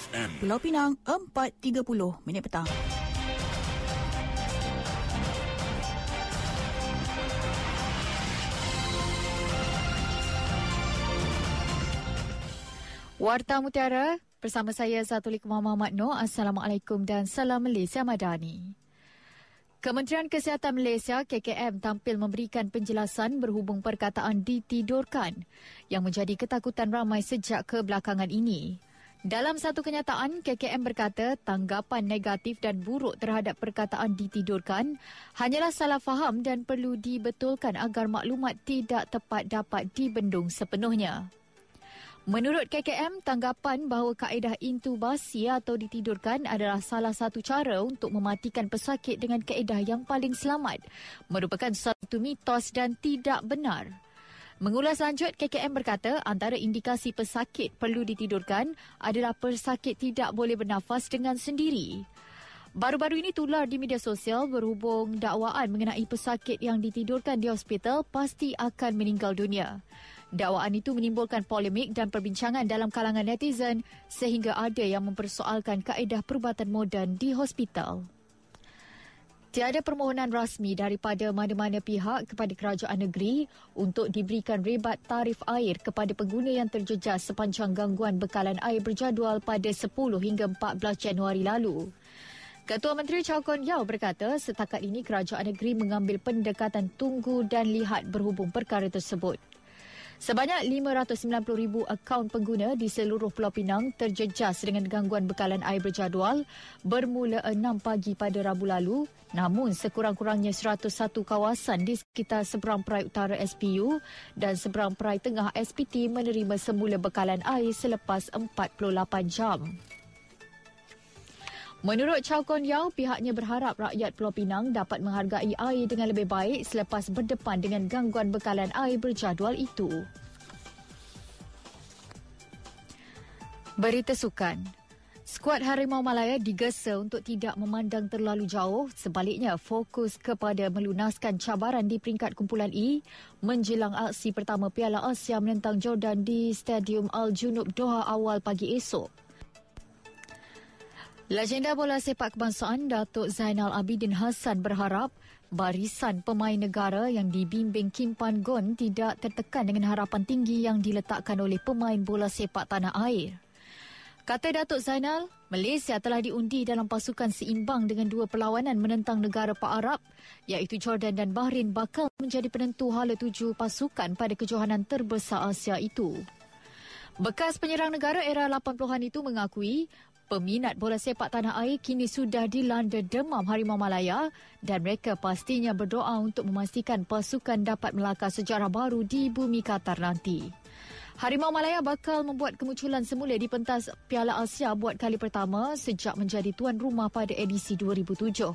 FM. Pulau Pinang 4.30 minit petang. Warta Mutiara bersama saya Zatulik Muhammad Noor. Assalamualaikum dan salam Malaysia Madani. Kementerian Kesihatan Malaysia KKM tampil memberikan penjelasan berhubung perkataan ditidurkan yang menjadi ketakutan ramai sejak kebelakangan ini. Dalam satu kenyataan, KKM berkata tanggapan negatif dan buruk terhadap perkataan ditidurkan hanyalah salah faham dan perlu dibetulkan agar maklumat tidak tepat dapat dibendung sepenuhnya. Menurut KKM, tanggapan bahawa kaedah intubasi atau ditidurkan adalah salah satu cara untuk mematikan pesakit dengan kaedah yang paling selamat merupakan satu mitos dan tidak benar. Mengulas lanjut, KKM berkata antara indikasi pesakit perlu ditidurkan adalah pesakit tidak boleh bernafas dengan sendiri. Baru-baru ini tular di media sosial berhubung dakwaan mengenai pesakit yang ditidurkan di hospital pasti akan meninggal dunia. Dakwaan itu menimbulkan polemik dan perbincangan dalam kalangan netizen sehingga ada yang mempersoalkan kaedah perubatan moden di hospital. Tiada permohonan rasmi daripada mana-mana pihak kepada kerajaan negeri untuk diberikan rebat tarif air kepada pengguna yang terjejas sepanjang gangguan bekalan air berjadual pada 10 hingga 14 Januari lalu. Ketua Menteri Chow Kon Yao berkata setakat ini kerajaan negeri mengambil pendekatan tunggu dan lihat berhubung perkara tersebut. Sebanyak 590,000 akaun pengguna di seluruh Pulau Pinang terjejas dengan gangguan bekalan air berjadual bermula 6 pagi pada Rabu lalu. Namun sekurang-kurangnya 101 kawasan di sekitar seberang perai utara SPU dan seberang perai tengah SPT menerima semula bekalan air selepas 48 jam. Menurut Chow Kon Yao, pihaknya berharap rakyat Pulau Pinang dapat menghargai air dengan lebih baik selepas berdepan dengan gangguan bekalan air berjadual itu. Berita Sukan Skuad Harimau Malaya digesa untuk tidak memandang terlalu jauh, sebaliknya fokus kepada melunaskan cabaran di peringkat kumpulan E menjelang aksi pertama Piala Asia menentang Jordan di Stadium Al-Junub Doha awal pagi esok. Legenda bola sepak kebangsaan Datuk Zainal Abidin Hassan berharap barisan pemain negara yang dibimbing Kim Pan Gon tidak tertekan dengan harapan tinggi yang diletakkan oleh pemain bola sepak tanah air. Kata Datuk Zainal, Malaysia telah diundi dalam pasukan seimbang dengan dua perlawanan menentang negara Pak Arab iaitu Jordan dan Bahrain bakal menjadi penentu hala tuju pasukan pada kejohanan terbesar Asia itu. Bekas penyerang negara era 80-an itu mengakui Peminat bola sepak tanah air kini sudah dilanda demam Harimau Malaya dan mereka pastinya berdoa untuk memastikan pasukan dapat melakar sejarah baru di bumi Qatar nanti. Harimau Malaya bakal membuat kemunculan semula di pentas Piala Asia buat kali pertama sejak menjadi tuan rumah pada edisi 2007.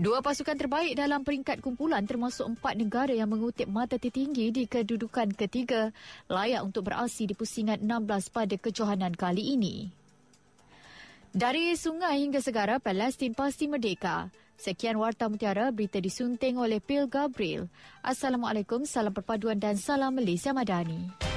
Dua pasukan terbaik dalam peringkat kumpulan termasuk empat negara yang mengutip mata tertinggi di kedudukan ketiga layak untuk beraksi di pusingan 16 pada kejohanan kali ini. Dari sungai hingga segara, Palestin pasti merdeka. Sekian Warta Mutiara, berita disunting oleh Pil Gabriel. Assalamualaikum, salam perpaduan dan salam Malaysia Madani.